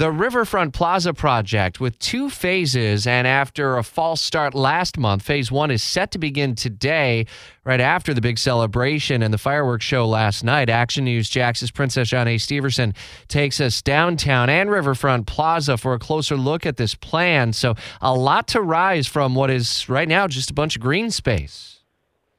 the Riverfront Plaza project with two phases, and after a false start last month, phase one is set to begin today, right after the big celebration and the fireworks show last night. Action News Jax's Princess Jhane Stepherson takes us downtown and Riverfront Plaza for a closer look at this plan. So, a lot to rise from what is right now just a bunch of green space.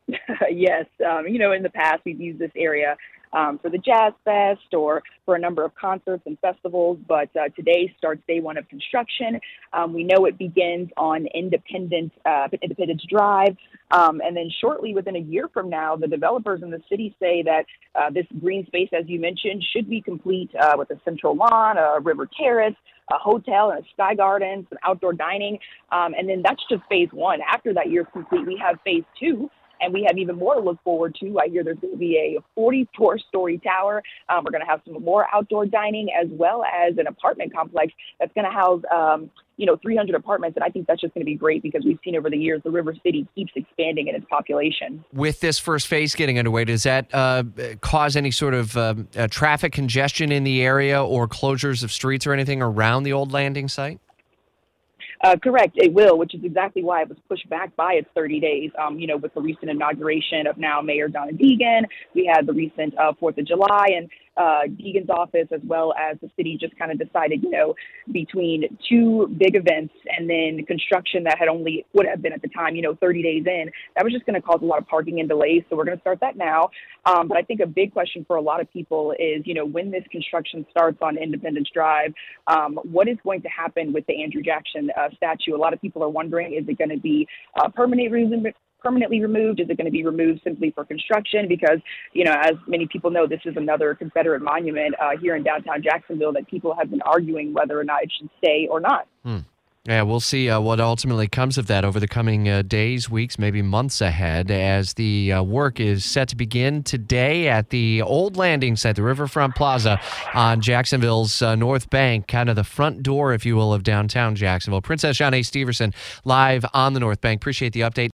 yes, um, you know, in the past we've used this area um, for the Jazz Fest or for a number of concerts and festivals. But uh, today starts day one of construction. Um, we know it begins on Independence uh, Independence Drive, um, and then shortly, within a year from now, the developers in the city say that uh, this green space, as you mentioned, should be complete uh, with a central lawn, a river terrace a hotel and a sky garden, some outdoor dining. Um, and then that's just phase one. After that year's complete, we have phase two, and we have even more to look forward to. I hear there's going to be a 44 story tower. Um, we're going to have some more outdoor dining as well as an apartment complex that's going to house, um, you know, 300 apartments. And I think that's just going to be great because we've seen over the years the River City keeps expanding in its population. With this first phase getting underway, does that uh, cause any sort of um, uh, traffic congestion in the area or closures of streets or anything around the old landing site? Uh, correct, it will, which is exactly why it was pushed back by its 30 days. Um, you know, with the recent inauguration of now Mayor Donna Deegan, we had the recent uh, Fourth of July, and uh, Deegan's office, as well as the city, just kind of decided, you know, between two big events and then construction that had only would have been at the time, you know, 30 days in, that was just going to cause a lot of parking and delays. So we're going to start that now. Um, but I think a big question for a lot of people is, you know, when this construction starts on Independence Drive, um, what is going to happen with the Andrew Jackson uh, statue? A lot of people are wondering, is it going to be uh, permanent reason? Permanently removed? Is it going to be removed simply for construction? Because, you know, as many people know, this is another Confederate monument uh, here in downtown Jacksonville that people have been arguing whether or not it should stay or not. Hmm. Yeah, we'll see uh, what ultimately comes of that over the coming uh, days, weeks, maybe months ahead as the uh, work is set to begin today at the old landing site, the Riverfront Plaza on Jacksonville's uh, North Bank, kind of the front door, if you will, of downtown Jacksonville. Princess Jhane Stepherson live on the North Bank. Appreciate the update.